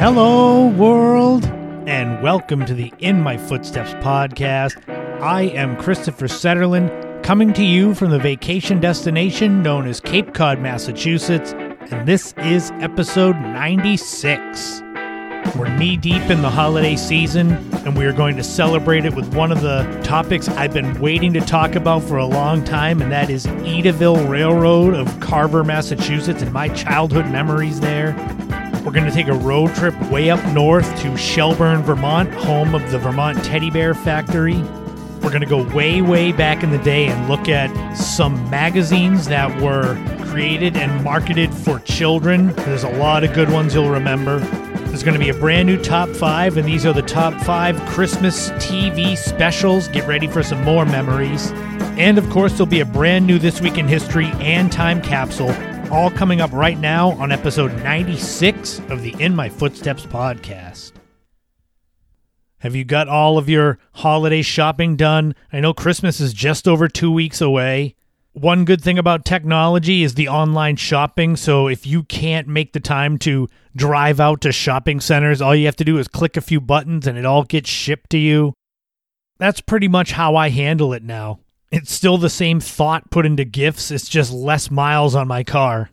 Hello, world, and welcome to the In My Footsteps podcast. I am Christopher Setterlin, coming to you from the vacation destination known as Cape Cod, Massachusetts, and this is episode 96. We're knee deep in the holiday season, and we are going to celebrate it with one of the topics I've been waiting to talk about for a long time, and that is Edaville Railroad of Carver, Massachusetts, and my childhood memories there. We're going to take a road trip way up north to Shelburne, Vermont, home of the Vermont Teddy Bear Factory. We're going to go way, way back in the day and look at some magazines that were created and marketed for children. There's a lot of good ones you'll remember. There's going to be a brand new top five, and these are the top five Christmas TV specials. Get ready for some more memories. And of course, there'll be a brand new This Week in History and Time Capsule all coming up right now on episode 96 of the In My Footsteps podcast. Have you got all of your holiday shopping done? I know Christmas is just over two weeks away. One good thing about technology is the online shopping. So if you can't make the time to drive out to shopping centers, all you have to do is click a few buttons and it all gets shipped to you. That's pretty much how I handle it now. It's still the same thought put into gifts, it's just less miles on my car.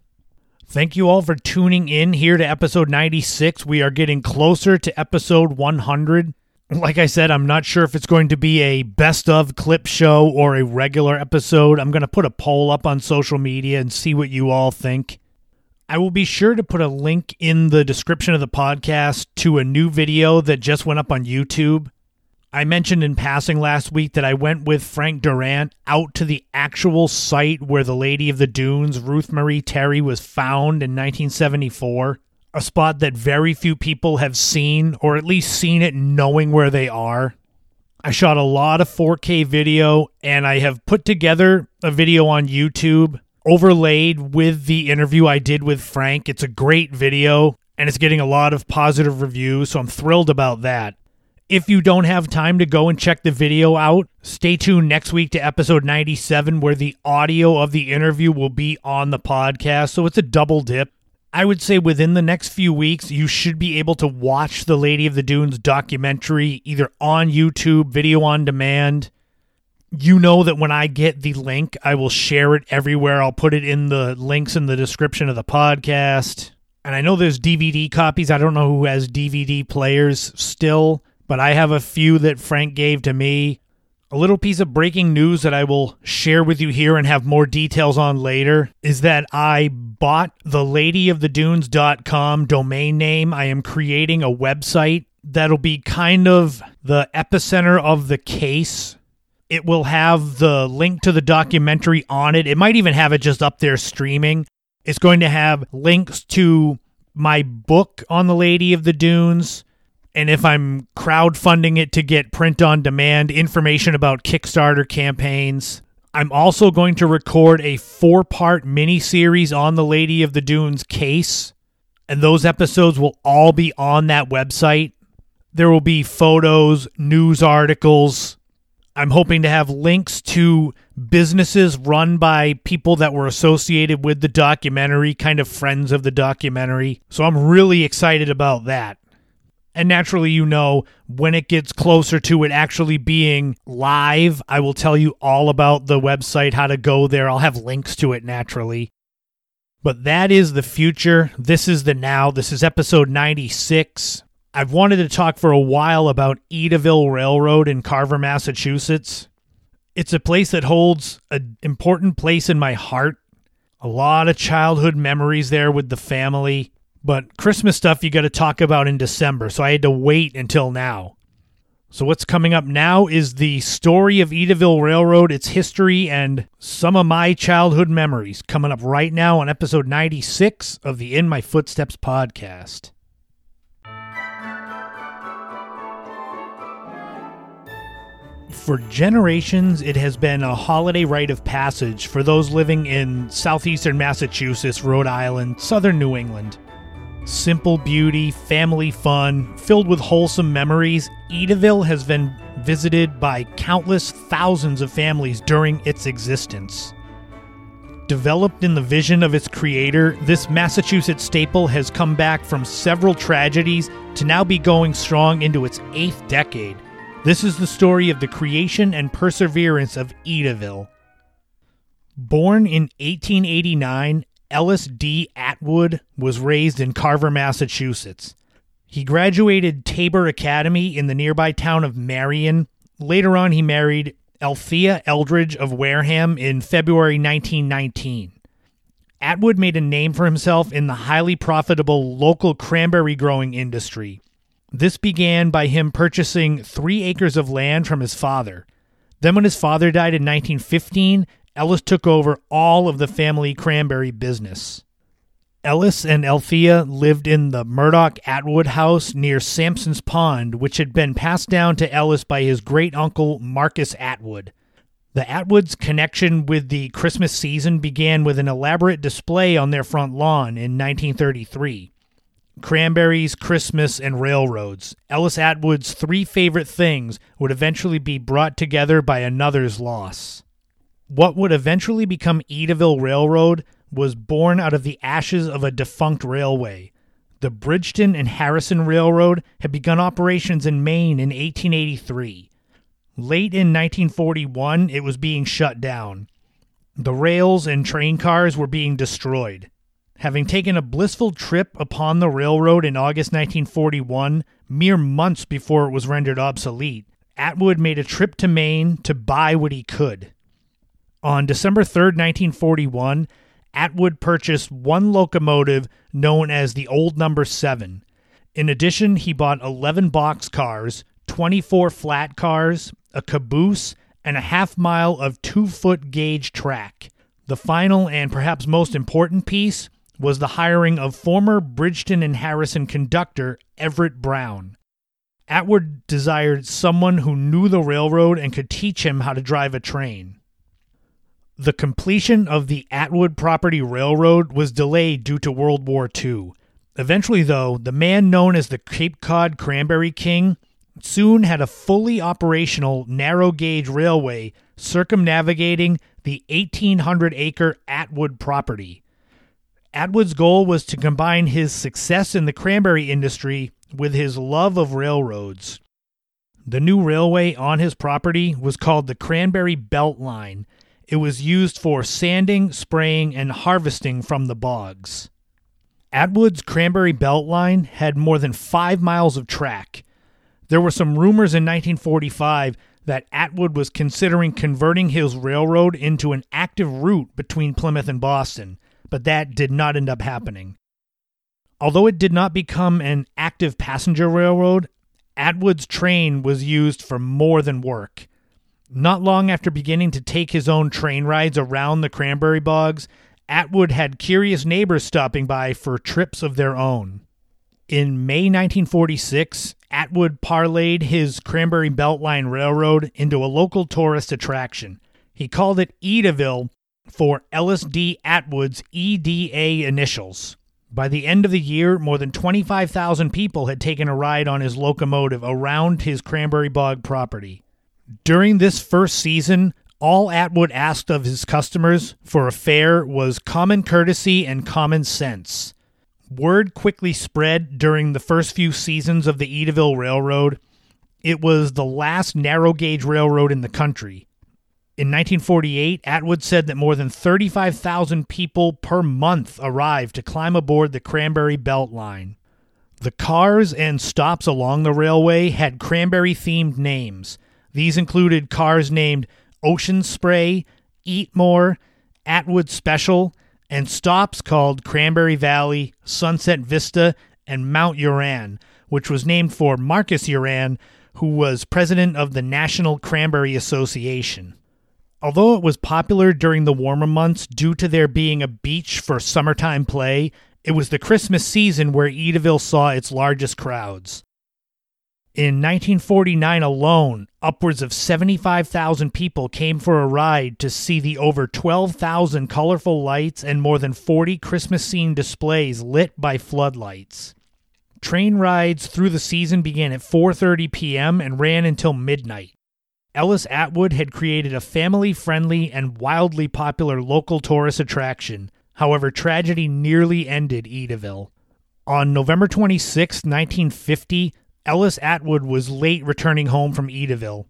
Thank you all for tuning in here to episode 96. We are getting closer to episode 100. Like I said, I'm not sure if it's going to be a best of clip show or a regular episode. I'm going to put a poll up on social media and see what you all think. I will be sure to put a link in the description of the podcast to a new video that just went up on YouTube. I mentioned in passing last week that I went with Frank Durant out to the actual site where the Lady of the Dunes, Ruth Marie Terry, was found in 1974. A spot that very few people have seen, or at least seen it knowing where they are. I shot a lot of 4K video and I have put together a video on YouTube overlaid with the interview I did with Frank. It's a great video and it's getting a lot of positive reviews, so I'm thrilled about that. If you don't have time to go and check the video out, stay tuned next week to episode 97, where the audio of the interview will be on the podcast. So it's a double dip. I would say within the next few weeks, you should be able to watch the Lady of the Dunes documentary either on YouTube, video on demand. You know that when I get the link, I will share it everywhere. I'll put it in the links in the description of the podcast. And I know there's DVD copies. I don't know who has DVD players still but I have a few that Frank gave to me. A little piece of breaking news that I will share with you here and have more details on later is that I bought the ladyofthedunes.com domain name. I am creating a website that'll be kind of the epicenter of the case. It will have the link to the documentary on it. It might even have it just up there streaming. It's going to have links to my book on the Lady of the Dunes, and if I'm crowdfunding it to get print on demand information about Kickstarter campaigns. I'm also going to record a four part mini series on the Lady of the Dunes case, and those episodes will all be on that website. There will be photos, news articles. I'm hoping to have links to businesses run by people that were associated with the documentary, kind of friends of the documentary. So I'm really excited about that. And naturally, you know, when it gets closer to it actually being live, I will tell you all about the website, how to go there. I'll have links to it naturally. But that is the future. This is the now. This is episode 96. I've wanted to talk for a while about Edaville Railroad in Carver, Massachusetts. It's a place that holds an important place in my heart. A lot of childhood memories there with the family. But Christmas stuff you got to talk about in December, so I had to wait until now. So, what's coming up now is the story of Edaville Railroad, its history, and some of my childhood memories coming up right now on episode 96 of the In My Footsteps podcast. For generations, it has been a holiday rite of passage for those living in southeastern Massachusetts, Rhode Island, southern New England. Simple beauty, family fun, filled with wholesome memories, Edaville has been visited by countless thousands of families during its existence. Developed in the vision of its creator, this Massachusetts staple has come back from several tragedies to now be going strong into its eighth decade. This is the story of the creation and perseverance of Edaville. Born in 1889, Ellis D. Atwood was raised in Carver, Massachusetts. He graduated Tabor Academy in the nearby town of Marion. Later on, he married Althea Eldridge of Wareham in February 1919. Atwood made a name for himself in the highly profitable local cranberry growing industry. This began by him purchasing three acres of land from his father. Then, when his father died in 1915, Ellis took over all of the family cranberry business. Ellis and Althea lived in the Murdoch Atwood house near Sampson's Pond, which had been passed down to Ellis by his great uncle Marcus Atwood. The Atwoods' connection with the Christmas season began with an elaborate display on their front lawn in 1933. Cranberries, Christmas, and railroads. Ellis Atwood's three favorite things would eventually be brought together by another's loss. What would eventually become Edaville Railroad was born out of the ashes of a defunct railway. The Bridgton and Harrison Railroad had begun operations in Maine in 1883. Late in 1941, it was being shut down. The rails and train cars were being destroyed. Having taken a blissful trip upon the railroad in August 1941, mere months before it was rendered obsolete, Atwood made a trip to Maine to buy what he could. On December 3, 1941, Atwood purchased one locomotive known as the Old Number 7. In addition, he bought 11 box cars, 24 flat cars, a caboose, and a half mile of two foot gauge track. The final and perhaps most important piece was the hiring of former Bridgton and Harrison conductor Everett Brown. Atwood desired someone who knew the railroad and could teach him how to drive a train. The completion of the Atwood Property Railroad was delayed due to World War II. Eventually, though, the man known as the Cape Cod Cranberry King soon had a fully operational narrow gauge railway circumnavigating the 1,800 acre Atwood property. Atwood's goal was to combine his success in the cranberry industry with his love of railroads. The new railway on his property was called the Cranberry Belt Line it was used for sanding, spraying, and harvesting from the bogs. Atwood's Cranberry Belt Line had more than five miles of track. There were some rumors in 1945 that Atwood was considering converting his railroad into an active route between Plymouth and Boston, but that did not end up happening. Although it did not become an active passenger railroad, Atwood's train was used for more than work. Not long after beginning to take his own train rides around the cranberry bogs, Atwood had curious neighbors stopping by for trips of their own. In May 1946, Atwood parlayed his Cranberry Beltline Railroad into a local tourist attraction. He called it Edaville for Ellis D. Atwood's EDA initials. By the end of the year, more than 25,000 people had taken a ride on his locomotive around his Cranberry Bog property. During this first season, all Atwood asked of his customers for a fare was common courtesy and common sense. Word quickly spread during the first few seasons of the Edaville Railroad. It was the last narrow gauge railroad in the country. In 1948, Atwood said that more than 35,000 people per month arrived to climb aboard the Cranberry Belt Line. The cars and stops along the railway had cranberry themed names. These included cars named Ocean Spray, Eat More, Atwood Special, and stops called Cranberry Valley, Sunset Vista, and Mount Urann, which was named for Marcus Urann, who was president of the National Cranberry Association. Although it was popular during the warmer months due to there being a beach for summertime play, it was the Christmas season where Edaville saw its largest crowds. In 1949 alone, upwards of 75,000 people came for a ride to see the over 12,000 colorful lights and more than 40 Christmas scene displays lit by floodlights. Train rides through the season began at 4:30 p.m. and ran until midnight. Ellis Atwood had created a family friendly and wildly popular local tourist attraction. However, tragedy nearly ended Edaville. On November 26, 1950, Ellis Atwood was late returning home from Edaville.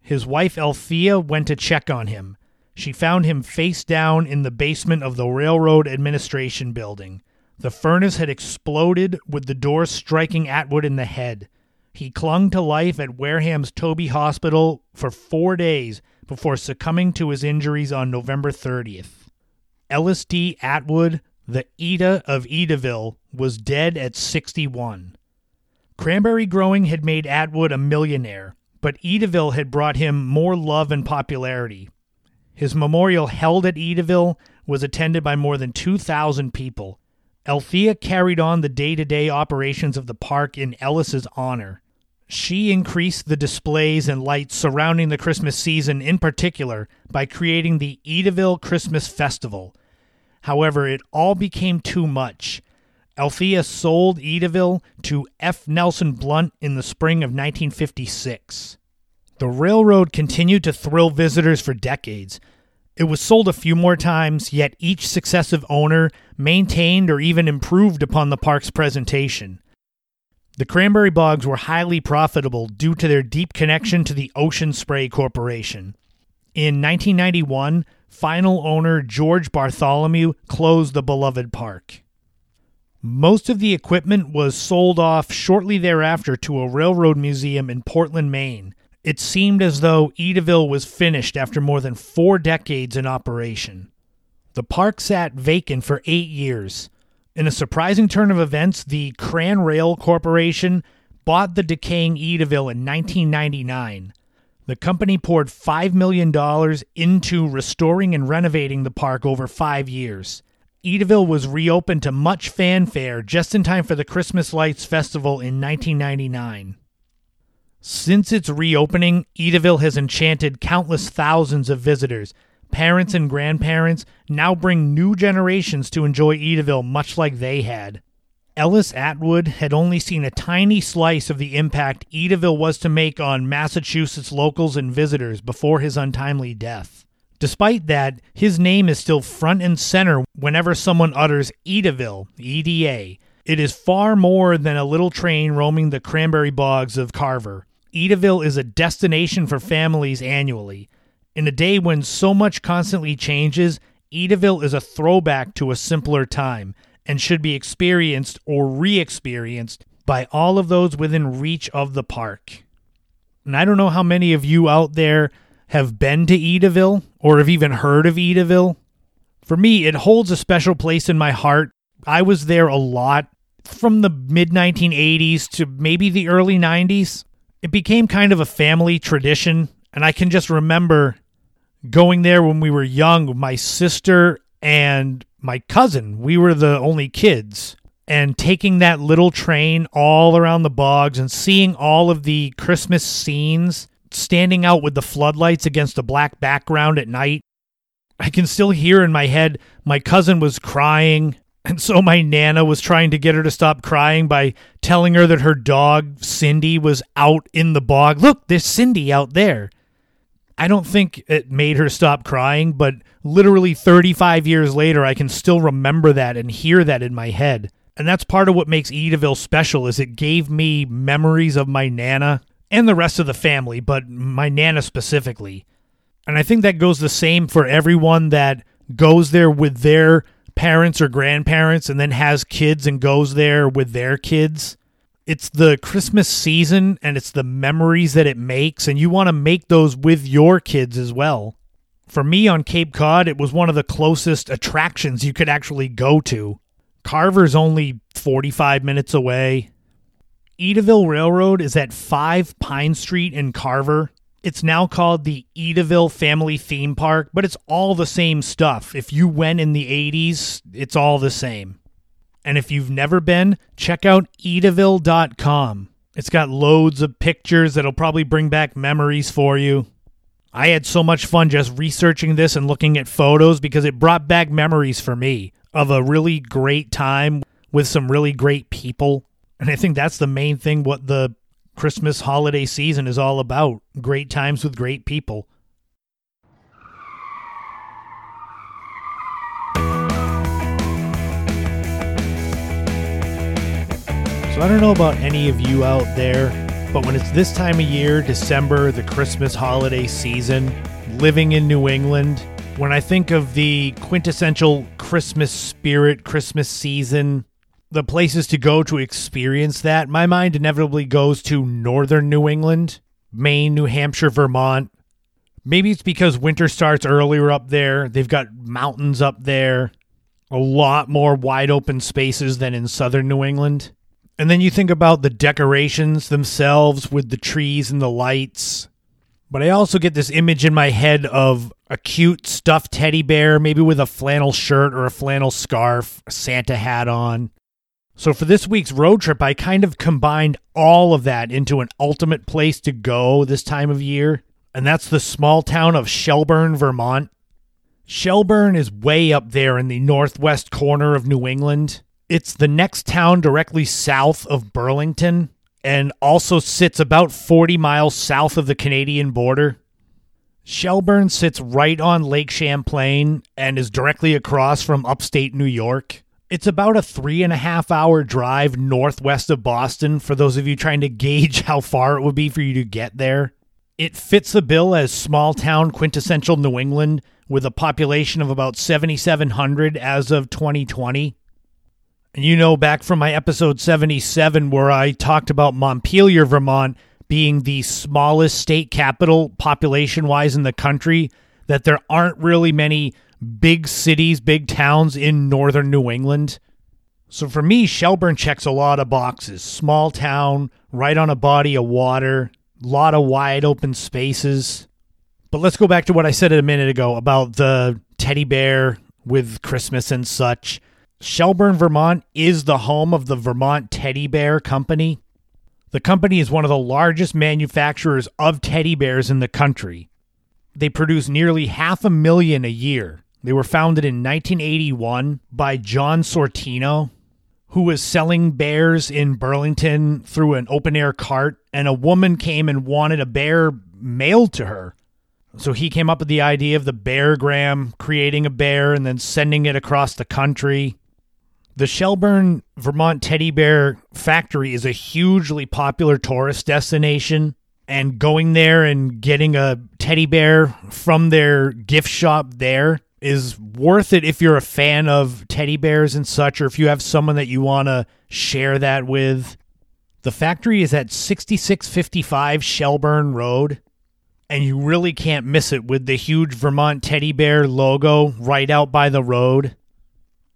His wife Althea went to check on him. She found him face down in the basement of the Railroad Administration building. The furnace had exploded, with the door striking Atwood in the head. He clung to life at Wareham's Tobey Hospital for four days before succumbing to his injuries on November 30th. Ellis D. Atwood, the Eda of Edaville, was dead at 61. Cranberry growing had made Atwood a millionaire, but Edaville had brought him more love and popularity. His memorial held at Edaville was attended by more than 2,000 people. Althea carried on the day to day operations of the park in Ellis's honor. She increased the displays and lights surrounding the Christmas season in particular by creating the Edaville Christmas Festival. However, it all became too much. Althea sold Edaville to F. Nelson Blunt in the spring of 1956. The railroad continued to thrill visitors for decades. It was sold a few more times, yet each successive owner maintained or even improved upon the park's presentation. The cranberry bogs were highly profitable due to their deep connection to the Ocean Spray Corporation. In 1991, final owner George Bartholomew closed the beloved park. Most of the equipment was sold off shortly thereafter to a railroad museum in Portland, Maine. It seemed as though Edaville was finished after more than four decades in operation. The park sat vacant for eight years. In a surprising turn of events, the Cran Rail Corporation bought the decaying Edaville in 1999. The company poured $5 million into restoring and renovating the park over five years. Edaville was reopened to much fanfare just in time for the Christmas Lights Festival in 1999. Since its reopening, Edaville has enchanted countless thousands of visitors. Parents and grandparents now bring new generations to enjoy Edaville much like they had. Ellis Atwood had only seen a tiny slice of the impact Edaville was to make on Massachusetts locals and visitors before his untimely death. Despite that, his name is still front and center whenever someone utters Edaville, EDA. It is far more than a little train roaming the cranberry bogs of Carver. Edaville is a destination for families annually. In a day when so much constantly changes, Edaville is a throwback to a simpler time and should be experienced or re experienced by all of those within reach of the park. And I don't know how many of you out there have been to Edaville or have even heard of Edaville. For me, it holds a special place in my heart. I was there a lot from the mid 1980s to maybe the early 90s it became kind of a family tradition. And I can just remember going there when we were young, my sister and my cousin. We were the only kids. And taking that little train all around the bogs and seeing all of the Christmas scenes standing out with the floodlights against a black background at night. I can still hear in my head my cousin was crying and so my Nana was trying to get her to stop crying by telling her that her dog, Cindy, was out in the bog. Look, there's Cindy out there. I don't think it made her stop crying, but literally 35 years later, I can still remember that and hear that in my head. And that's part of what makes Edaville special is it gave me memories of my Nana and the rest of the family, but my Nana specifically. And I think that goes the same for everyone that goes there with their parents or grandparents and then has kids and goes there with their kids. It's the Christmas season and it's the memories that it makes, and you want to make those with your kids as well. For me on Cape Cod, it was one of the closest attractions you could actually go to. Carver's only 45 minutes away. Edaville Railroad is at 5 Pine Street in Carver. It's now called the Edaville Family Theme Park, but it's all the same stuff. If you went in the 80s, it's all the same. And if you've never been, check out edaville.com. It's got loads of pictures that'll probably bring back memories for you. I had so much fun just researching this and looking at photos because it brought back memories for me of a really great time with some really great people. And I think that's the main thing what the Christmas holiday season is all about great times with great people. So I don't know about any of you out there, but when it's this time of year, December, the Christmas holiday season, living in New England, when I think of the quintessential Christmas spirit, Christmas season, the places to go to experience that, my mind inevitably goes to northern New England, Maine, New Hampshire, Vermont. Maybe it's because winter starts earlier up there. They've got mountains up there, a lot more wide open spaces than in southern New England. And then you think about the decorations themselves with the trees and the lights. But I also get this image in my head of a cute stuffed teddy bear, maybe with a flannel shirt or a flannel scarf, a Santa hat on. So for this week's road trip, I kind of combined all of that into an ultimate place to go this time of year, and that's the small town of Shelburne, Vermont. Shelburne is way up there in the northwest corner of New England. It's the next town directly south of Burlington and also sits about 40 miles south of the Canadian border. Shelburne sits right on Lake Champlain and is directly across from upstate New York. It's about a three and a half hour drive northwest of Boston for those of you trying to gauge how far it would be for you to get there. It fits the bill as small town quintessential New England with a population of about 7,700 as of 2020. And you know, back from my episode 77, where I talked about Montpelier, Vermont being the smallest state capital population wise in the country, that there aren't really many big cities, big towns in northern New England. So for me, Shelburne checks a lot of boxes. Small town, right on a body of water, a lot of wide open spaces. But let's go back to what I said a minute ago about the teddy bear with Christmas and such. Shelburne, Vermont is the home of the Vermont Teddy Bear Company. The company is one of the largest manufacturers of teddy bears in the country. They produce nearly half a million a year. They were founded in 1981 by John Sortino, who was selling bears in Burlington through an open air cart, and a woman came and wanted a bear mailed to her. So he came up with the idea of the beargram, creating a bear and then sending it across the country. The Shelburne, Vermont Teddy Bear Factory is a hugely popular tourist destination and going there and getting a teddy bear from their gift shop there is worth it if you're a fan of teddy bears and such, or if you have someone that you want to share that with. The factory is at 6655 Shelburne Road, and you really can't miss it with the huge Vermont teddy bear logo right out by the road.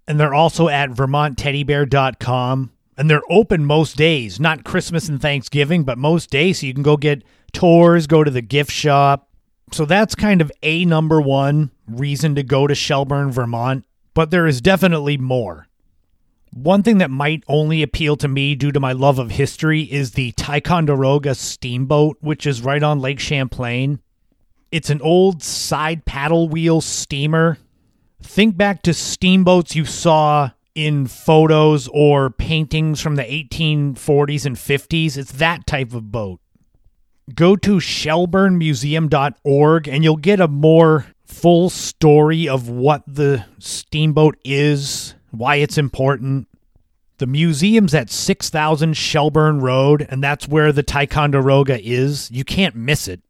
And they're also at vermontteddybear.com and they're open most days, not Christmas and Thanksgiving, but most days. So you can go get tours, go to the gift shop. So that's kind of a number one reason to go to Shelburne, Vermont, but there is definitely more. One thing that might only appeal to me due to my love of history is the Ticonderoga steamboat, which is right on Lake Champlain. It's an old side paddle wheel steamer. Think back to steamboats you saw in photos or paintings from the 1840s and 50s. It's that type of boat. Go to shelburnemuseum.org and you'll get a more full story of what the steamboat is, why it's important. The museum's at 6000 Shelburne Road, and that's where the Ticonderoga is. You can't miss it.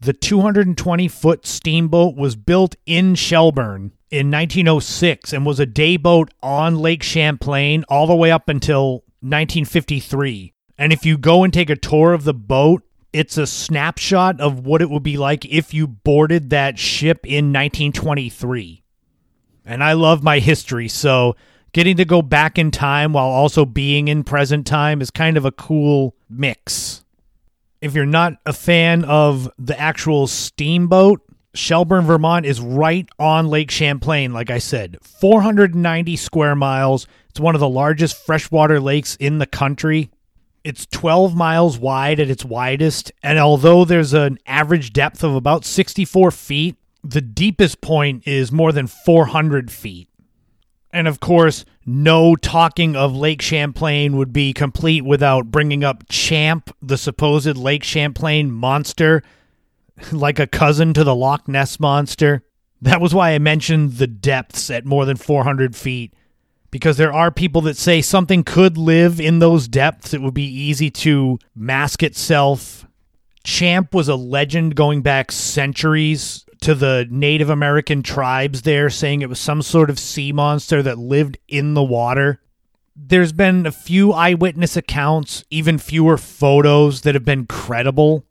The 220 foot steamboat was built in Shelburne in 1906 and was a day boat on Lake Champlain all the way up until 1953. And if you go and take a tour of the boat, it's a snapshot of what it would be like if you boarded that ship in 1923. And I love my history, so getting to go back in time while also being in present time is kind of a cool mix. If you're not a fan of the actual steamboat, Shelburne, Vermont is right on Lake Champlain, like I said. 490 square miles. It's one of the largest freshwater lakes in the country. It's 12 miles wide at its widest, and although there's an average depth of about 64 feet, the deepest point is more than 400 feet. And of course, no talking of Lake Champlain would be complete without bringing up Champ, the supposed Lake Champlain monster, like a cousin to the Loch Ness monster. That was why I mentioned the depths at more than 400 feet, because there are people that say something could live in those depths. It would be easy to mask itself. Champ was a legend going back centuries to the Native American tribes there, saying it was some sort of sea monster that lived in the water. There's been a few eyewitness accounts, even fewer photos that have been credible.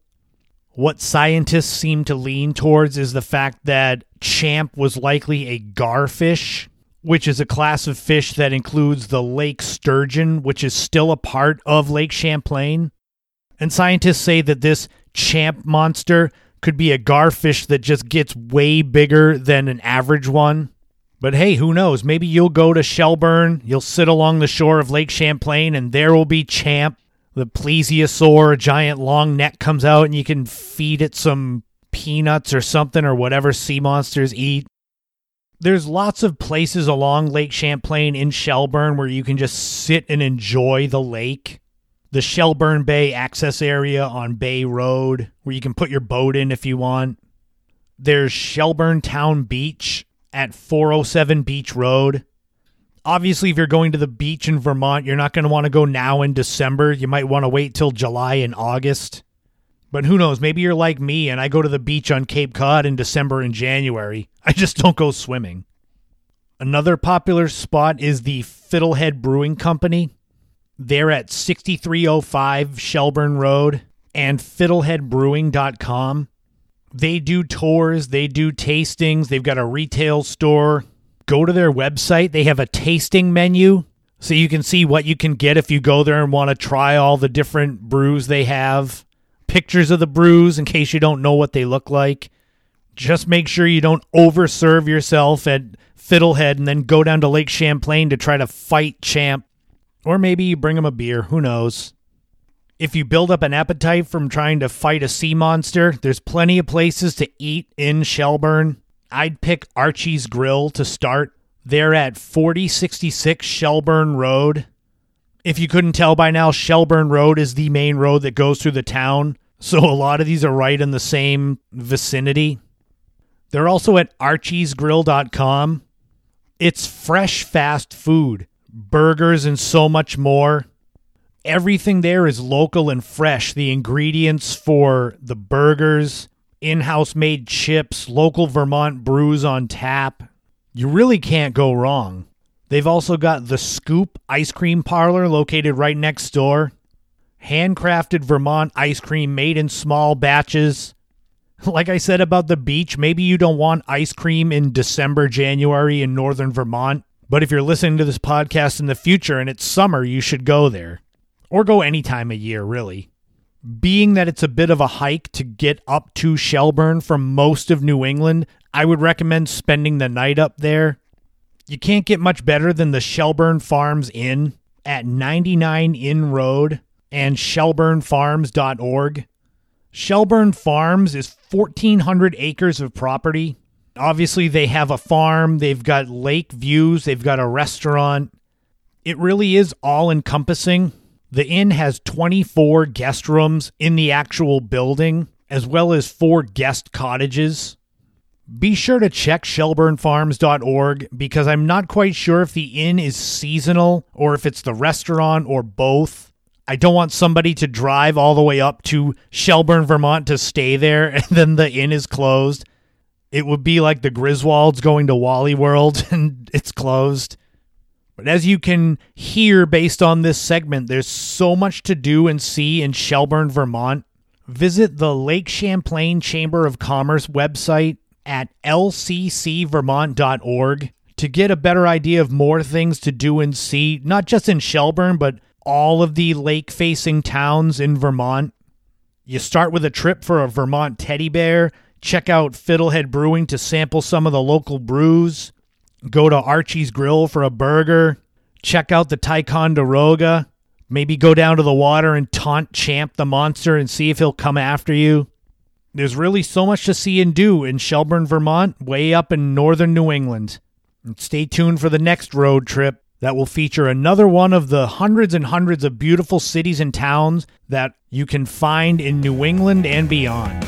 What scientists seem to lean towards is the fact that Champ was likely a garfish, which is a class of fish that includes the lake sturgeon, which is still a part of Lake Champlain. And scientists say that this Champ monster could be a garfish that just gets way bigger than an average one. But hey, who knows? Maybe you'll go to Shelburne, you'll sit along the shore of Lake Champlain, and there will be Champ, the plesiosaur, giant long neck comes out, and you can feed it some peanuts or something or whatever sea monsters eat. There's lots of places along Lake Champlain in Shelburne where you can just sit and enjoy the lake the Shelburne Bay access area on Bay Road where you can put your boat in if you want. There's Shelburne Town Beach at 407 Beach Road. Obviously, if you're going to the beach in Vermont, you're not going to want to go now in December. You might want to wait till July and August. But who knows? Maybe you're like me and I go to the beach on Cape Cod in December and January. I just don't go swimming. Another popular spot is the Fiddlehead Brewing Company. They're at 6305 Shelburne Road and fiddleheadbrewing.com. They do tours, they do tastings, they've got a retail store. Go to their website, they have a tasting menu so you can see what you can get if you go there and want to try all the different brews they have. Pictures of the brews in case you don't know what they look like. Just make sure you don't overserve yourself at Fiddlehead and then go down to Lake Champlain to try to fight Champ or maybe you bring him a beer, who knows. If you build up an appetite from trying to fight a sea monster, there's plenty of places to eat in Shelburne. I'd pick Archie's Grill to start. They're at 4066 Shelburne Road. If you couldn't tell by now, Shelburne Road is the main road that goes through the town, so a lot of these are right in the same vicinity. They're also at archiesgrill.com. It's fresh fast food burgers, and so much more. Everything there is local and fresh. The ingredients for the burgers, in house made chips, local Vermont brews on tap. You really can't go wrong. They've also got the Scoop Ice Cream Parlor located right next door. Handcrafted Vermont ice cream made in small batches. Like I said about the beach, maybe you don't want ice cream in December, January in northern Vermont. But if you're listening to this podcast in the future and it's summer, you should go there or go any time of year, really. Being that it's a bit of a hike to get up to Shelburne from most of New England, I would recommend spending the night up there. You can't get much better than the Shelburne Farms Inn at 99 Inn Road and shelburnefarms.org. Shelburne Farms is 1,400 acres of property Obviously, they have a farm, they've got lake views, they've got a restaurant. It really is all encompassing. The inn has 24 guest rooms in the actual building, as well as four guest cottages. Be sure to check shelburnefarms.org because I'm not quite sure if the inn is seasonal or if it's the restaurant or both. I don't want somebody to drive all the way up to Shelburne, Vermont to stay there and then the inn is closed. It would be like the Griswolds going to Wally World and it's closed. But as you can hear based on this segment, there's so much to do and see in Shelburne, Vermont. Visit the Lake Champlain Chamber of Commerce website at lccvermont.org to get a better idea of more things to do and see, not just in Shelburne, but all of the lake facing towns in Vermont. You start with a trip for a Vermont teddy bear Check out Fiddlehead Brewing to sample some of the local brews. Go to Archie's Grill for a burger. Check out the Ticonderoga. Maybe go down to the water and taunt Champ the monster and see if he'll come after you. There's really so much to see and do in Shelburne, Vermont, way up in northern New England. And stay tuned for the next road trip that will feature another one of the hundreds and hundreds of beautiful cities and towns that you can find in New England and beyond.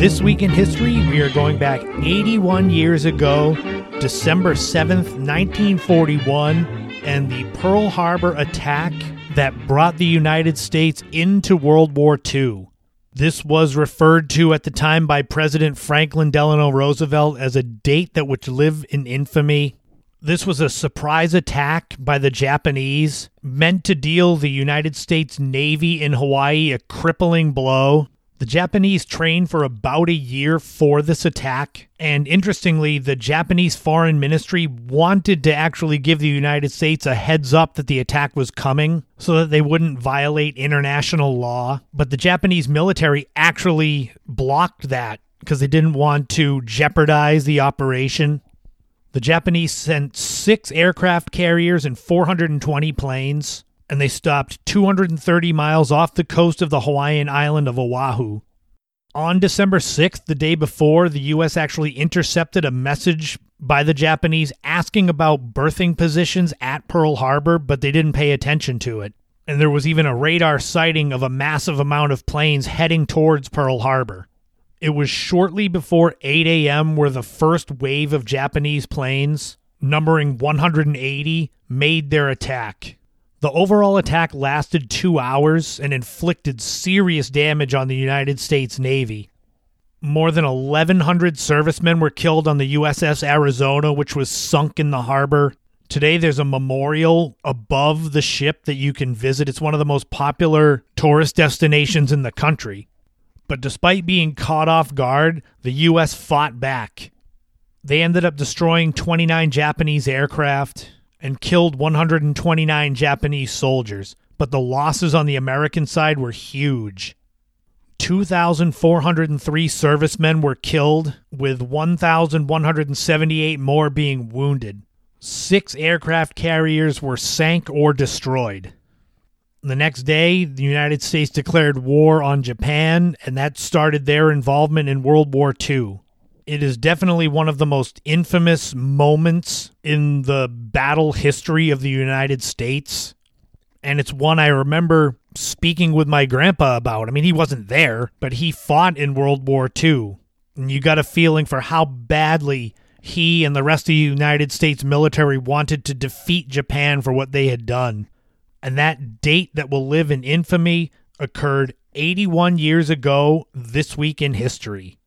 This week in history, we are going back 81 years ago, December 7th, 1941, and the Pearl Harbor attack that brought the United States into World War II. This was referred to at the time by President Franklin Delano Roosevelt as a date that would live in infamy. This was a surprise attack by the Japanese, meant to deal the United States Navy in Hawaii a crippling blow. The Japanese trained for about a year for this attack. And interestingly, the Japanese Foreign Ministry wanted to actually give the United States a heads up that the attack was coming so that they wouldn't violate international law. But the Japanese military actually blocked that because they didn't want to jeopardize the operation. The Japanese sent six aircraft carriers and 420 planes and they stopped 230 miles off the coast of the Hawaiian island of Oahu. On December 6th, the day before, the U.S. actually intercepted a message by the Japanese asking about berthing positions at Pearl Harbor, but they didn't pay attention to it. And there was even a radar sighting of a massive amount of planes heading towards Pearl Harbor. It was shortly before 8 a.m. where the first wave of Japanese planes, numbering 180, made their attack. The overall attack lasted two hours and inflicted serious damage on the United States Navy. More than 1,100 servicemen were killed on the USS Arizona, which was sunk in the harbor. Today, there's a memorial above the ship that you can visit. It's one of the most popular tourist destinations in the country. But despite being caught off guard, the U.S. fought back. They ended up destroying 29 Japanese aircraft, and killed 129 Japanese soldiers, but the losses on the American side were huge. 2,403 servicemen were killed, with 1,178 more being wounded. Six aircraft carriers were sank or destroyed. The next day, the United States declared war on Japan, and that started their involvement in World War II. It is definitely one of the most infamous moments in the battle history of the United States. And it's one I remember speaking with my grandpa about. I mean, he wasn't there, but he fought in World War II. And you got a feeling for how badly he and the rest of the United States military wanted to defeat Japan for what they had done. And that date that will live in infamy occurred 81 years ago this week in history.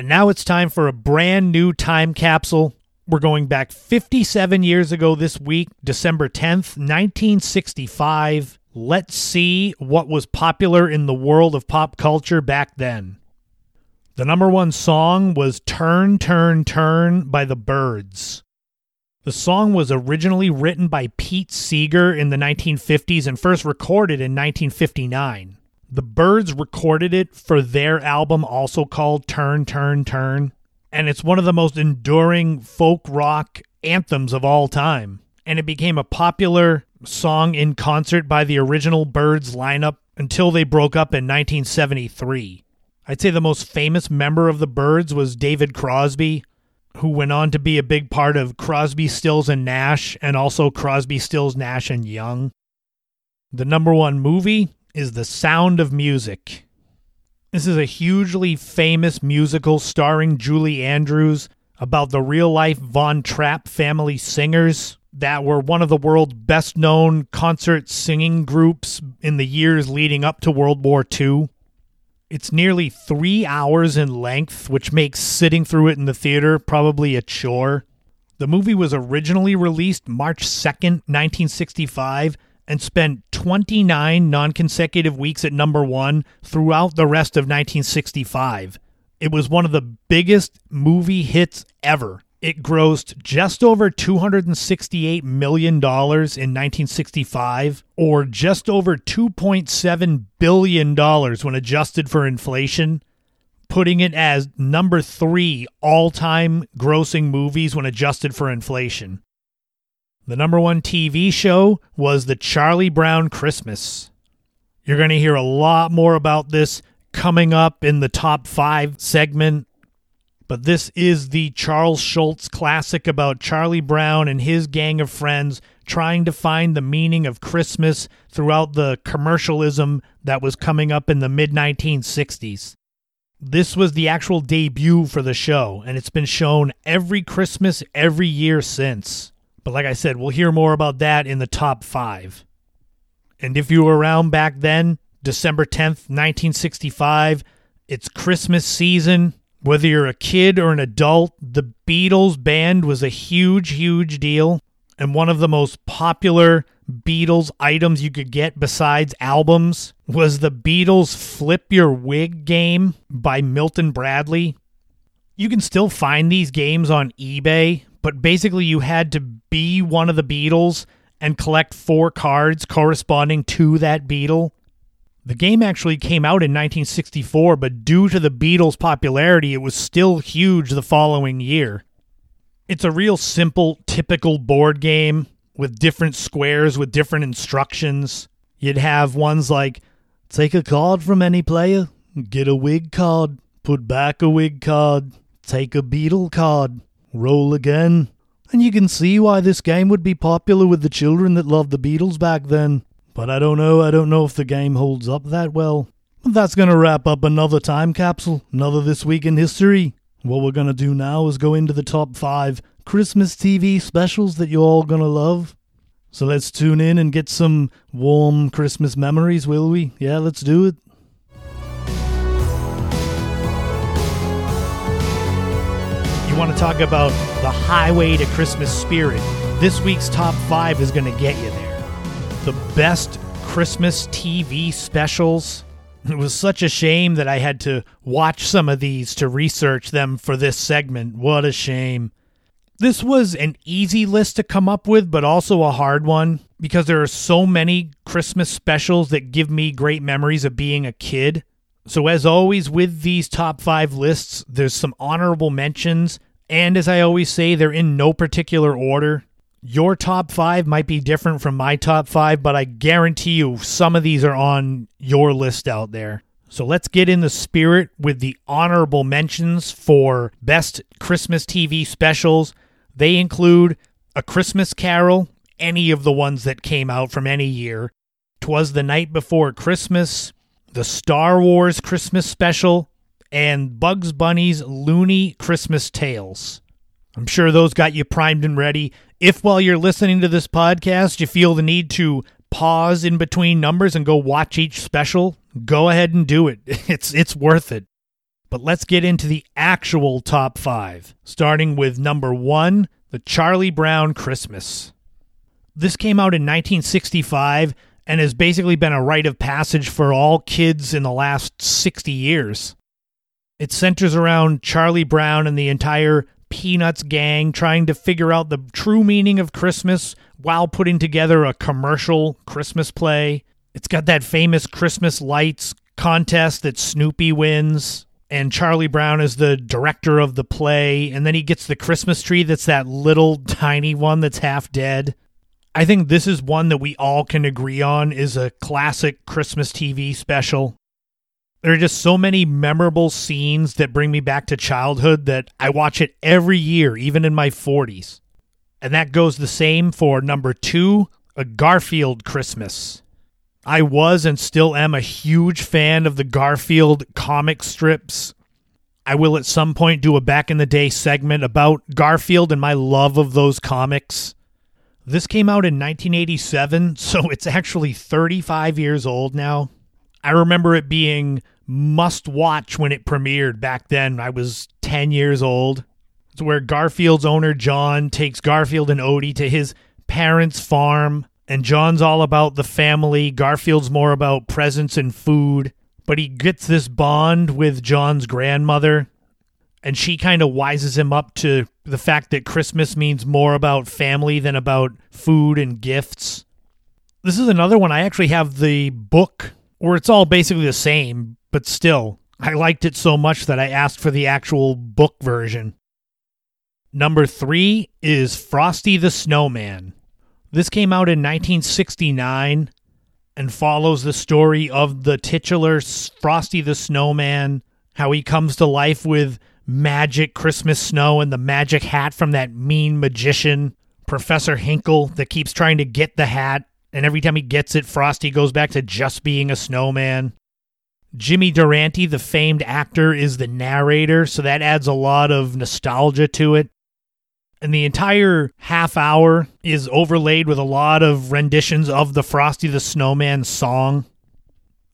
And now it's time for a brand new time capsule. We're going back 57 years ago this week, December 10th, 1965. Let's see what was popular in the world of pop culture back then. The number one song was Turn, Turn, Turn by the Byrds. The song was originally written by Pete Seeger in the 1950s and first recorded in 1959. The Byrds recorded it for their album, also called Turn, Turn, Turn. And it's one of the most enduring folk rock anthems of all time. And it became a popular song in concert by the original Byrds lineup until they broke up in 1973. I'd say the most famous member of the Byrds was David Crosby, who went on to be a big part of Crosby, Stills, and Nash, and also Crosby, Stills, Nash, and Young. The number one movie is The Sound of Music. This is a hugely famous musical starring Julie Andrews about the real life Von Trapp family singers that were one of the world's best known concert singing groups in the years leading up to World War II. It's nearly three hours in length, which makes sitting through it in the theater probably a chore. The movie was originally released March 2nd, 1965, and spent 29 non consecutive weeks at number one throughout the rest of 1965. It was one of the biggest movie hits ever. It grossed just over $268 million in 1965, or just over $2.7 billion when adjusted for inflation, putting it as number three all time grossing movies when adjusted for inflation. The number one TV show was The Charlie Brown Christmas. You're going to hear a lot more about this coming up in the top five segment. But this is the Charles Schulz classic about Charlie Brown and his gang of friends trying to find the meaning of Christmas throughout the commercialism that was coming up in the mid 1960s. This was the actual debut for the show, and it's been shown every Christmas every year since. But like I said, we'll hear more about that in the top five. And if you were around back then, December 10th, 1965, it's Christmas season. Whether you're a kid or an adult, the Beatles band was a huge, huge deal. And one of the most popular Beatles items you could get besides albums was the Beatles Flip Your Wig game by Milton Bradley. You can still find these games on eBay, but basically you had to be one of the Beatles and collect four cards corresponding to that Beatle. The game actually came out in 1964, but due to the Beatles' popularity, it was still huge the following year. It's a real simple, typical board game with different squares with different instructions. You'd have ones like take a card from any player, get a wig card, put back a wig card, take a Beatle card, roll again. And you can see why this game would be popular with the children that loved the Beatles back then. But I don't know, I don't know if the game holds up that well. But that's going to wrap up another time capsule, another This Week in History. What we're going to do now is go into the top five Christmas TV specials that you're all going to love. So let's tune in and get some warm Christmas memories, will we? Yeah, let's do it. Want to talk about the highway to Christmas spirit? This week's top five is going to get you there. The best Christmas TV specials. It was such a shame that I had to watch some of these to research them for this segment. What a shame. This was an easy list to come up with, but also a hard one because there are so many Christmas specials that give me great memories of being a kid. So, as always, with these top five lists, there's some honorable mentions. And as I always say, they're in no particular order. Your top five might be different from my top five, but I guarantee you some of these are on your list out there. So let's get in the spirit with the honorable mentions for best Christmas TV specials. They include A Christmas Carol, any of the ones that came out from any year. Twas the Night Before Christmas, the Star Wars Christmas special, and Bugs Bunny's Loony Christmas Tales. I'm sure those got you primed and ready. If while you're listening to this podcast, you feel the need to pause in between numbers and go watch each special, go ahead and do it. It's it's worth it. But let's get into the actual top 5, starting with number 1, The Charlie Brown Christmas. This came out in 1965 and has basically been a rite of passage for all kids in the last 60 years. It centers around Charlie Brown and the entire Peanuts gang trying to figure out the true meaning of Christmas while putting together a commercial Christmas play. It's got that famous Christmas lights contest that Snoopy wins, and Charlie Brown is the director of the play, and then he gets the Christmas tree that's that little tiny one that's half dead. I think this is one that we all can agree on is a classic Christmas TV special there are just so many memorable scenes that bring me back to childhood that I watch it every year, even in my 40s. And that goes the same for number two, A Garfield Christmas. I was and still am a huge fan of the Garfield comic strips. I will at some point do a back in the day segment about Garfield and my love of those comics. This came out in 1987, so it's actually 35 years old now. I remember it being must watch when it premiered back then. I was 10 years old. It's where Garfield's owner, Jon, takes Garfield and Odie to his parents' farm. And Jon's all about the family. Garfield's more about presents and food. But he gets this bond with Jon's grandmother. And she kind of wises him up to the fact that Christmas means more about family than about food and gifts. This is another one. I actually have the book where it's all basically the same, but still, I liked it so much that I asked for the actual book version. Number three is Frosty the Snowman. This came out in 1969 and follows the story of the titular Frosty the Snowman, how he comes to life with magic Christmas snow and the magic hat from that mean magician, Professor Hinkle, that keeps trying to get the hat. And every time he gets it, Frosty goes back to just being a snowman. Jimmy Durante, the famed actor, is the narrator, so that adds a lot of nostalgia to it. And the entire half hour is overlaid with a lot of renditions of the Frosty the Snowman song.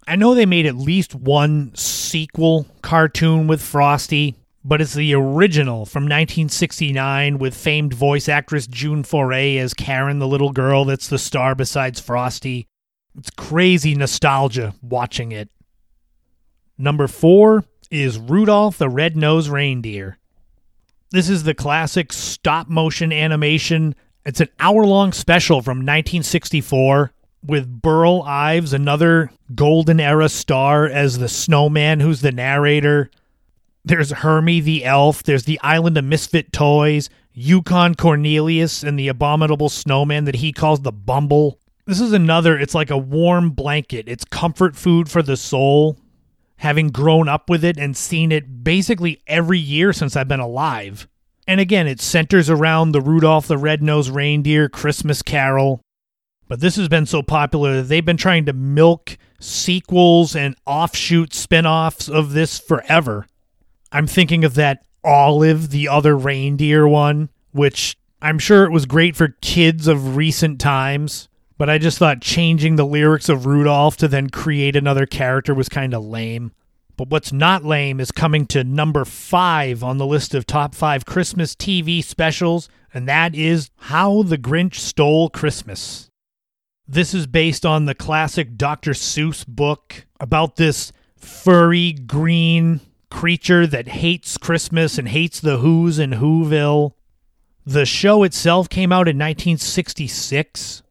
I know they made at least one sequel cartoon with Frosty, but it's the original from 1969 with famed voice actress June Foray as Karen, the little girl that's the star besides Frosty. It's crazy nostalgia watching it. Number four is Rudolph the Red-Nosed Reindeer. This is the classic stop motion animation. It's an hour long special from 1964 with Burl Ives, another golden era star, as the snowman who's the narrator. There's Hermie the elf. There's the Island of Misfit Toys, Yukon Cornelius, and the abominable snowman that he calls the Bumble. This is another, it's like a warm blanket. It's comfort food for the soul having grown up with it and seen it basically every year since I've been alive. And again, it centers around the Rudolph the Red-Nosed Reindeer Christmas Carol. But this has been so popular that they've been trying to milk sequels and offshoot spin-offs of this forever. I'm thinking of that Olive, the other reindeer one, which I'm sure it was great for kids of recent times. But I just thought changing the lyrics of Rudolph to then create another character was kind of lame. But what's not lame is coming to number five on the list of top five Christmas TV specials, and that is How the Grinch Stole Christmas. This is based on the classic Dr. Seuss book about this furry green creature that hates Christmas and hates the Who's in Whoville. The show itself came out in 1966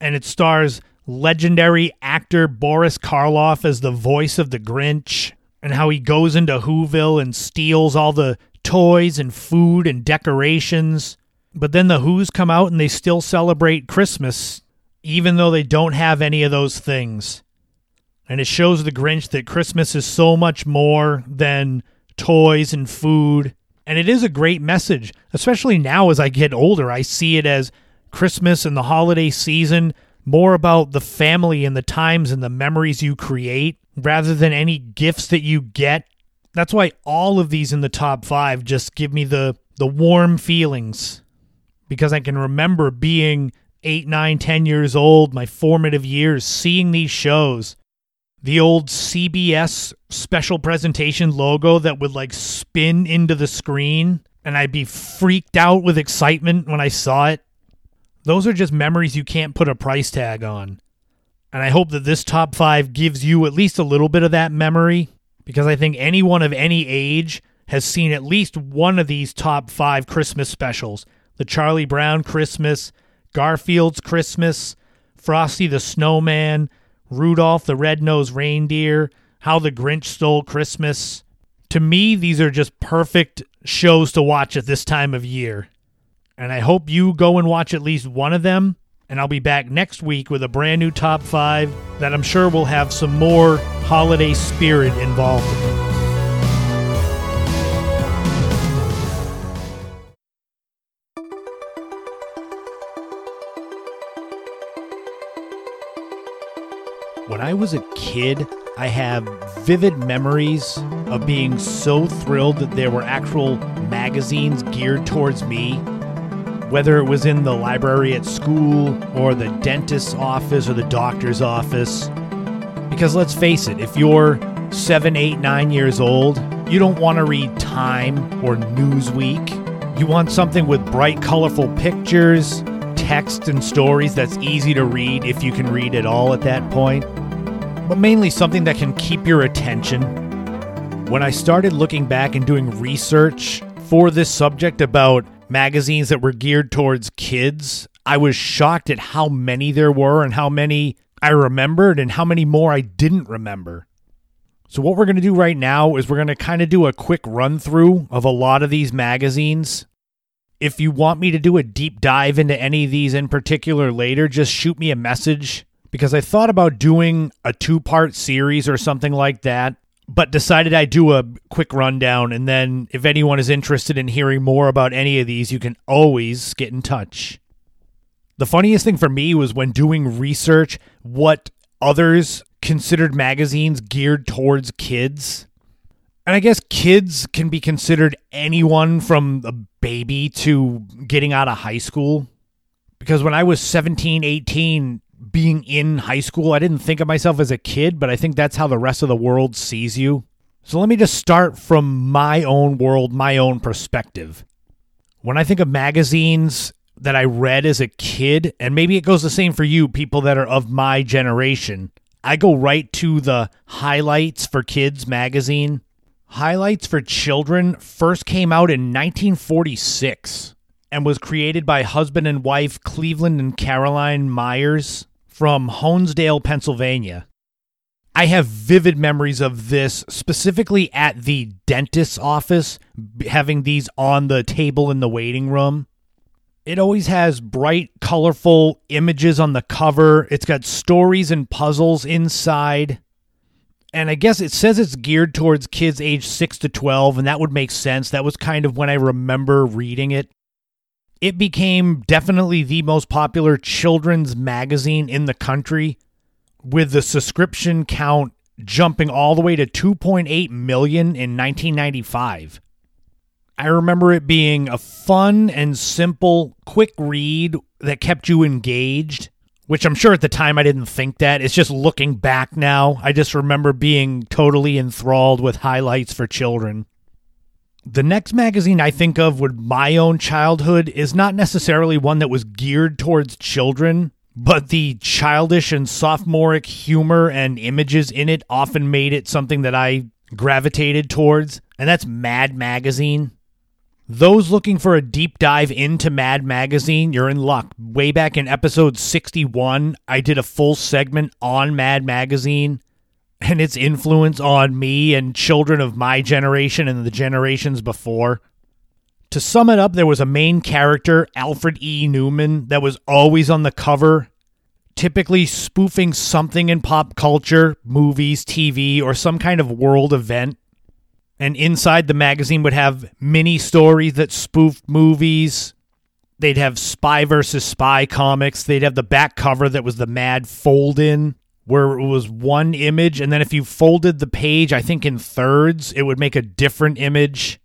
and it stars legendary actor Boris Karloff as the voice of the Grinch, and how he goes into Whoville and steals all the toys and food and decorations. But then the Who's come out and they still celebrate Christmas, even though they don't have any of those things. And it shows the Grinch that Christmas is so much more than toys and food. And it is a great message, especially now as I get older. I see it as Christmas and the holiday season more about the family and the times and the memories you create rather than any gifts that you get. That's why all of these in the top 5 just give me the the warm feelings because I can remember being eight, nine, ten years old, my formative years, seeing these shows. The old CBS special presentation logo that would like spin into the screen, and I'd be freaked out with excitement when I saw it. Those are just memories you can't put a price tag on. And I hope that this top five gives you at least a little bit of that memory because I think anyone of any age has seen at least one of these top five Christmas specials the Charlie Brown Christmas, Garfield's Christmas, Frosty the Snowman, Rudolph the Red-Nosed Reindeer, How the Grinch Stole Christmas. To me, these are just perfect shows to watch at this time of year. And I hope you go and watch at least one of them. And I'll be back next week with a brand new top five that I'm sure will have some more holiday spirit involved I was a kid, I have vivid memories of being so thrilled that there were actual magazines geared towards me whether it was in the library at school or the dentist's office or the doctor's office. Because let's face it, if you're seven, eight, nine years old, you don't want to read Time or Newsweek. You want something with bright, colorful pictures, text, and stories that's easy to read if you can read at all at that point. But mainly something that can keep your attention. When I started looking back and doing research for this subject about magazines that were geared towards kids, I was shocked at how many there were and how many I remembered and how many more I didn't remember. So, what we're going to do right now is we're going to kind of do a quick run through of a lot of these magazines. if you want me to do a deep dive into any of these in particular later, just shoot me a message because I thought about doing a two part series or something like that, but decided I'd do a quick rundown. And then if anyone is interested in hearing more about any of these, you can always get in touch. The funniest thing for me was when doing research, what others considered magazines geared towards kids. And I guess kids can be considered anyone from a baby to getting out of high school. Because when I was 17, 18, being in high school, I didn't think of myself as a kid, but I think that's how the rest of the world sees you. So let me just start from my own world, my own perspective. When I think of magazines that I read as a kid, and maybe it goes the same for you, people that are of my generation, I go right to the Highlights for Kids magazine. Highlights for Children first came out in 1946 and was created by husband and wife Cleveland and Caroline Myers from Honesdale, Pennsylvania. I have vivid memories of this specifically at the dentist's office, having these on the table in the waiting room. It always has bright, colorful images on the cover. It's got stories and puzzles inside. And I guess it says it's geared towards kids age 6 to 12, and that would make sense. That was kind of when I remember reading it. It became definitely the most popular children's magazine in the country, with the subscription count jumping all the way to 2.8 million in 1995. I remember it being a fun and simple, quick read that kept you engaged, which I'm sure at the time I didn't think that. It's just looking back now. I just remember being totally enthralled with highlights for children. The next magazine I think of with my own childhood is not necessarily one that was geared towards children, but the childish and sophomoric humor and images in it often made it something that I gravitated towards, and that's Mad Magazine. Those looking for a deep dive into Mad Magazine, you're in luck. Way back in episode 61, I did a full segment on Mad Magazine and its influence on me and children of my generation and the generations before. To sum it up, there was a main character, Alfred E. Neuman, that was always on the cover, typically spoofing something in pop culture, movies, TV, or some kind of world event. And inside the magazine would have mini stories that spoofed movies. They'd have spy versus spy comics. They'd have the back cover that was the mad fold in where it was one image and then if you folded the page i think in thirds it would make a different image.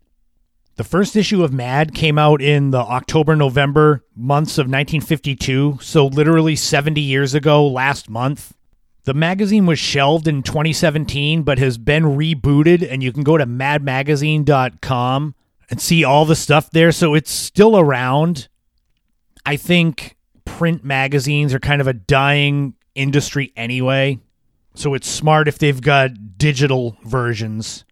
The first issue of mad came out in the october november months of 1952 so literally 70 years ago last month. The magazine was shelved in 2017 but has been rebooted and you can go to madmagazine.com and see all the stuff there so it's still around. I think print magazines are kind of a dying industry anyway. So it's smart if they've got digital versions.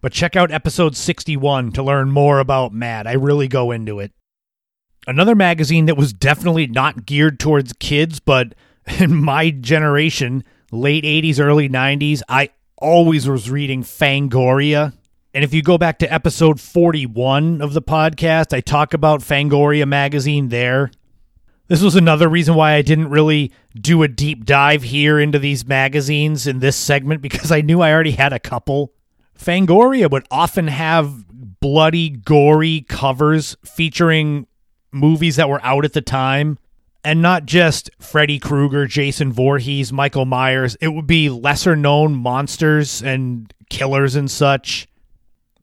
But check out episode 61 to learn more about Mad. I really go into it. Another magazine that was definitely not geared towards kids, but in my generation, late 80s, early 90s, I always was reading Fangoria. And if you go back to episode 41 of the podcast, I talk about Fangoria magazine there. This was another reason why I didn't really do a deep dive here into these magazines in this segment because I knew I already had a couple. Fangoria would often have bloody, gory covers featuring movies that were out at the time. And not just Freddy Krueger, Jason Voorhees, Michael Myers. It would be lesser known monsters and killers and such.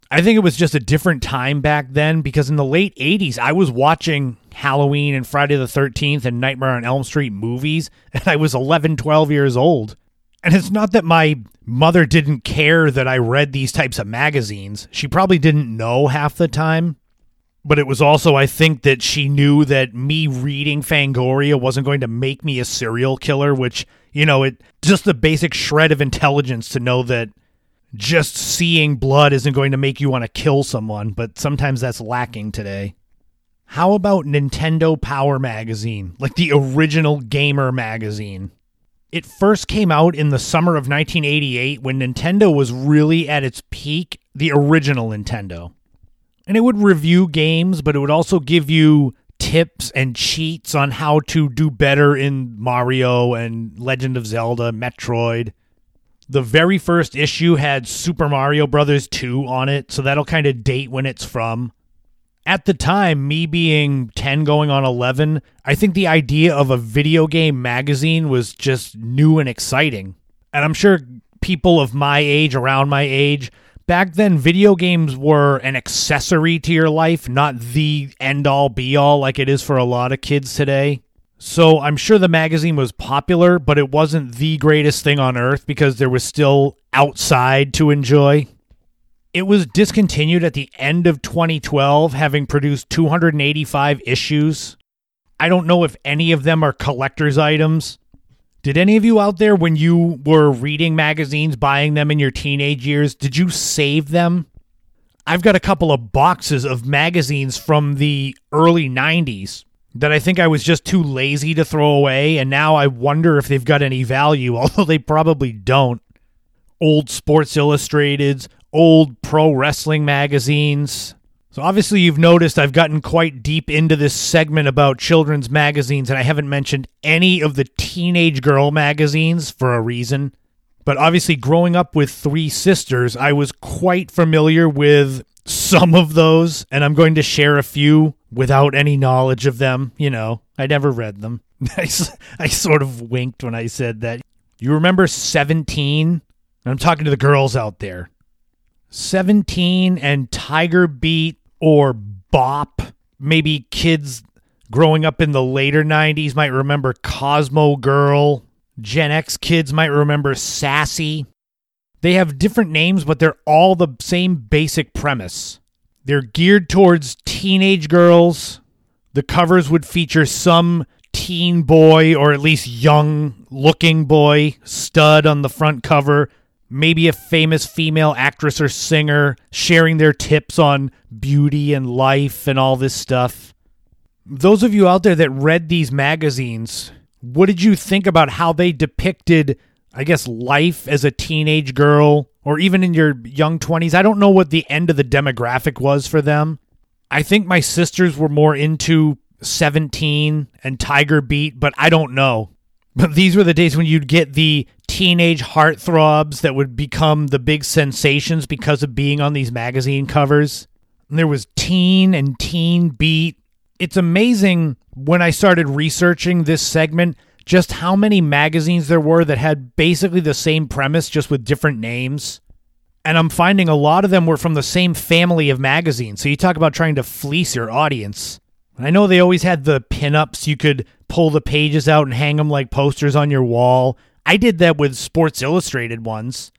I think it was just a different time back then because in the late 80s, I was watching Halloween and Friday the 13th and Nightmare on Elm Street movies, and I was 11, 12 years old. And it's not that my mother didn't care that I read these types of magazines. She probably didn't know half the time. But it was also, I think, that she knew that me reading Fangoria wasn't going to make me a serial killer, which, you know, it just the basic shred of intelligence to know that just seeing blood isn't going to make you want to kill someone, but sometimes that's lacking today. How about Nintendo Power Magazine, like the original gamer magazine? It first came out in the summer of 1988 when Nintendo was really at its peak, the original Nintendo. And it would review games, but it would also give you tips and cheats on how to do better in Mario and Legend of Zelda, Metroid. The very first issue had Super Mario Brothers 2 on it, so that'll kind of date when it's from. At the time, me being 10 going on 11, I think the idea of a video game magazine was just new and exciting. And I'm sure people of my age, around my age, back then video games were an accessory to your life, not the end all be all like it is for a lot of kids today. So I'm sure the magazine was popular, but it wasn't the greatest thing on earth because there was still outside to enjoy. It was discontinued at the end of 2012, having produced 285 issues. I don't know if any of them are collector's items. Did any of you out there, when you were reading magazines, buying them in your teenage years, did you save them? I've got a couple of boxes of magazines from the early 90s that I think I was just too lazy to throw away, and now I wonder if they've got any value, although they probably don't. Old Sports Illustrateds, old pro wrestling magazines. So, obviously, you've noticed I've gotten quite deep into this segment about children's magazines, and I haven't mentioned any of the teenage girl magazines for a reason. But obviously, growing up with three sisters, I was quite familiar with some of those, and I'm going to share a few without any knowledge of them. You know, I never read them. I, I sort of winked when I said that. You remember 17? I'm talking to the girls out there. 17 and Tiger Beat or Bop. Maybe kids growing up in the later 90s might remember Cosmo Girl. Gen X kids might remember Sassy. They have different names, but they're all the same basic premise. They're geared towards teenage girls. The covers would feature some teen boy or at least young looking boy stud on the front cover, maybe a famous female actress or singer sharing their tips on beauty and life and all this stuff. Those of you out there that read these magazines, what did you think about how they depicted I guess, life as a teenage girl or even in your young 20s. I don't know what the end of the demographic was for them. I think my sisters were more into 17 and Tiger Beat, but I don't know. But these were the days when you'd get the teenage heartthrobs that would become the big sensations because of being on these magazine covers. And there was Teen and Teen Beat. It's amazing when I started researching this segment just how many magazines there were that had basically the same premise, just with different names. And I'm finding a lot of them were from the same family of magazines. So you talk about trying to fleece your audience. I know they always had the pinups. You could pull the pages out and hang them like posters on your wall. I did that with Sports Illustrated ones.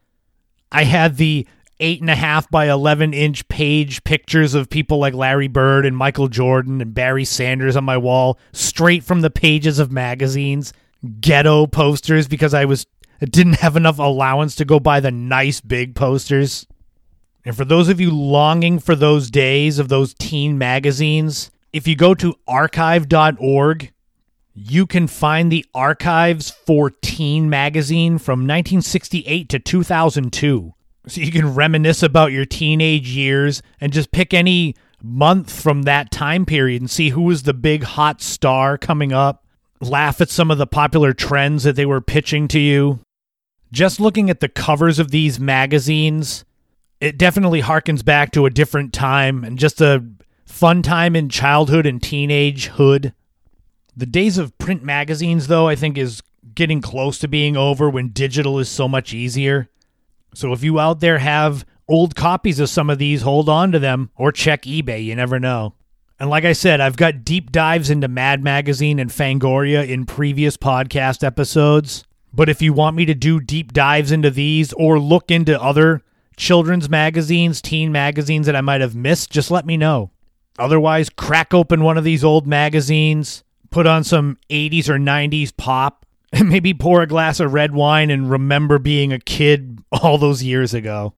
I had the eight and a half by 11 inch page pictures of people like Larry Bird and Michael Jordan and Barry Sanders on my wall, straight from the pages of magazines, ghetto posters because I was didn't have enough allowance to go buy the nice big posters. And for those of you longing for those days of those teen magazines, if you go to archive.org, you can find the archives for Teen magazine from 1968 to 2002 so you can reminisce about your teenage years and just pick any month from that time period and see who was the big hot star coming up. Laugh at some of the popular trends that they were pitching to you. Just looking at the covers of these magazines, it definitely harkens back to a different time and just a fun time in childhood and teenagehood. The days of print magazines, though, I think is getting close to being over when digital is so much easier. So if you out there have old copies of some of these, hold on to them or check eBay. You never know. And like I said, I've got deep dives into Mad Magazine and Fangoria in previous podcast episodes. But if you want me to do deep dives into these or look into other children's magazines, teen magazines that I might have missed, just let me know. Otherwise, crack open one of these old magazines, put on some 80s or 90s pop, and maybe pour a glass of red wine and remember being a kid all those years ago.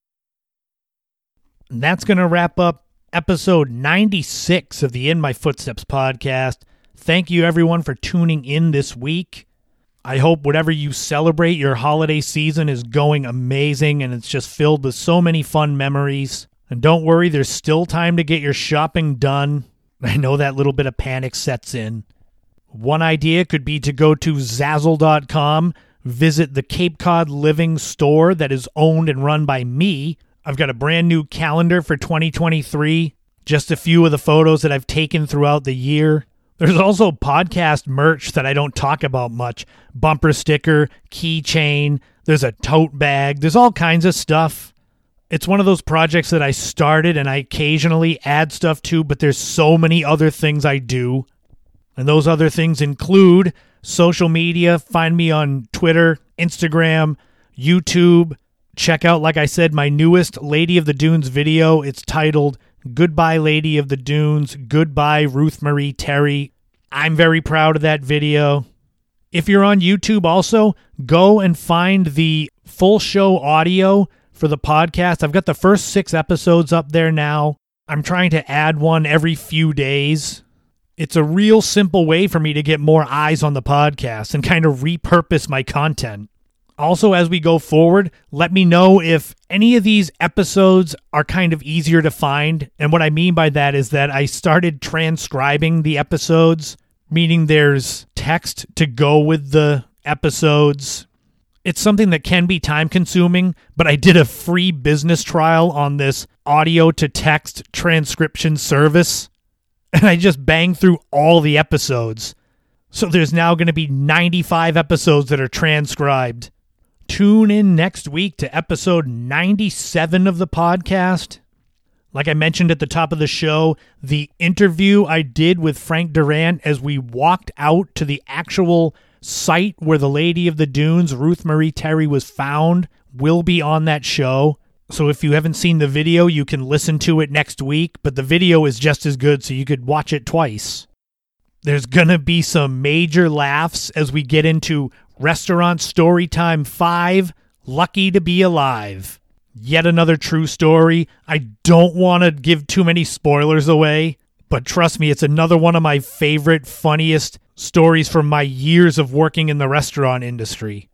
And that's going to wrap up episode 96 of the In My Footsteps podcast. Thank you, everyone, for tuning in this week. I hope whatever you celebrate, your holiday season is going amazing and it's just filled with so many fun memories. And don't worry, there's still time to get your shopping done. I know that little bit of panic sets in. One idea could be to go to Zazzle.com, visit the Cape Cod Living store that is owned and run by me. I've got a brand new calendar for 2023, just a few of the photos that I've taken throughout the year. There's also podcast merch that I don't talk about much bumper sticker, keychain, there's a tote bag, there's all kinds of stuff. It's one of those projects that I started and I occasionally add stuff to, but there's so many other things I do. And those other things include social media. Find me on Twitter, Instagram, YouTube. Check out, like I said, my newest Lady of the Dunes video. It's titled Goodbye, Lady of the Dunes. Goodbye, Ruth Marie Terry. I'm very proud of that video. If you're on YouTube, also go and find the full show audio for the podcast. I've got the first six episodes up there now. I'm trying to add one every few days. It's a real simple way for me to get more eyes on the podcast and kind of repurpose my content. Also, as we go forward, let me know if any of these episodes are kind of easier to find. And what I mean by that is that I started transcribing the episodes, meaning there's text to go with the episodes. It's something that can be time consuming, but I did a free business trial on this audio to text transcription service, and I just banged through all the episodes. So there's now going to be 95 episodes that are transcribed. Tune in next week to episode 97 of the podcast. Like I mentioned at the top of the show, the interview I did with Frank Durant as we walked out to the actual site where the Lady of the Dunes, Ruth Marie Terry, was found will be on that show. So if you haven't seen the video, you can listen to it next week, but the video is just as good, so you could watch it twice. There's going to be some major laughs as we get into Restaurant Storytime 5 Lucky to Be Alive. Yet another true story. I don't want to give too many spoilers away, but trust me, it's another one of my favorite, funniest stories from my years of working in the restaurant industry.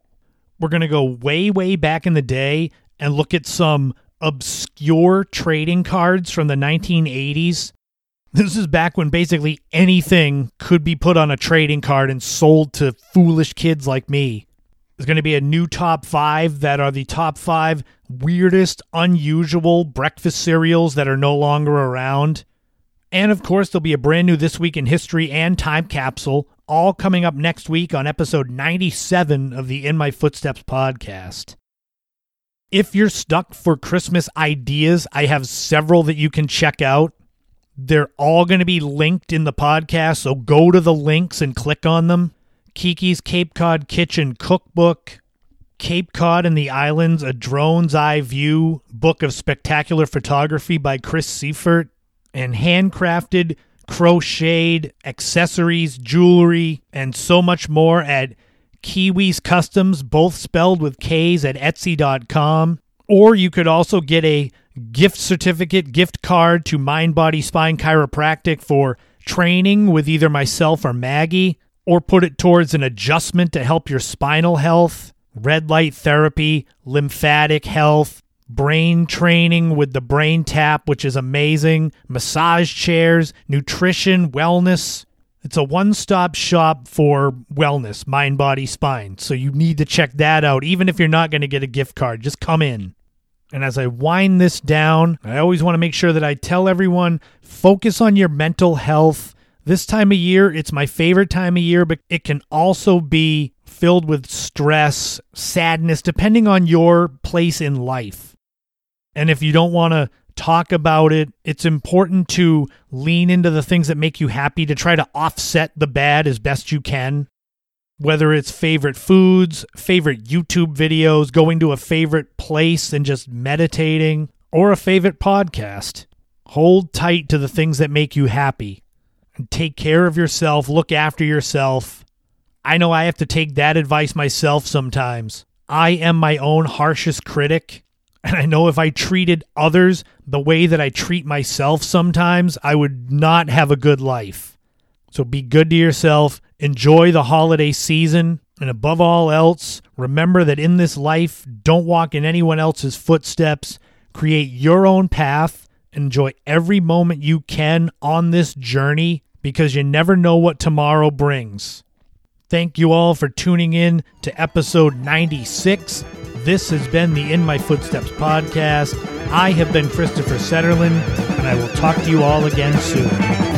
We're going to go way, way back in the day and look at some obscure trading cards from the 1980s. This is back when basically anything could be put on a trading card and sold to foolish kids like me. There's going to be a new top five that are the top five weirdest, unusual breakfast cereals that are no longer around. And of course, there'll be a brand new This Week in History and Time Capsule, all coming up next week on episode 97 of the In My Footsteps podcast. If you're stuck for Christmas ideas, I have several that you can check out. They're all going to be linked in the podcast, so go to the links and click on them. Kiki's Cape Cod Kitchen Cookbook, Cape Cod and the Islands, A Drone's Eye View, book of spectacular photography by Chris Seufert, and handcrafted, crocheted accessories, jewelry, and so much more at Kiki's Customs, both spelled with K's at Etsy.com. Or you could also get a gift certificate, gift card to Mind Body Spine Chiropractic for training with either myself or Maggie, or put it towards an adjustment to help your spinal health, red light therapy, lymphatic health, brain training with the brain tap, which is amazing, massage chairs, nutrition, wellness. It's a one stop shop for wellness, mind, body, spine. So you need to check that out, even if you're not going to get a gift card. Just come in. And as I wind this down, I always want to make sure that I tell everyone focus on your mental health. This time of year, it's my favorite time of year, but it can also be filled with stress, sadness, depending on your place in life. And if you don't want to talk about it, it's important to lean into the things that make you happy to try to offset the bad as best you can. Whether it's favorite foods, favorite YouTube videos, going to a favorite place and just meditating, or a favorite podcast. Hold tight to the things that make you happy. And take care of yourself, look after yourself. I know I have to take that advice myself sometimes. I am my own harshest critic and I know if I treated others the way that I treat myself sometimes, I would not have a good life. So be good to yourself, enjoy the holiday season, and above all else, remember that in this life, don't walk in anyone else's footsteps. Create your own path, Enjoy every moment you can on this journey because you never know what tomorrow brings. Thank you all for tuning in to episode 96. This has been the In My Footsteps podcast. I have been Christopher Setterlund, and I will talk to you all again soon.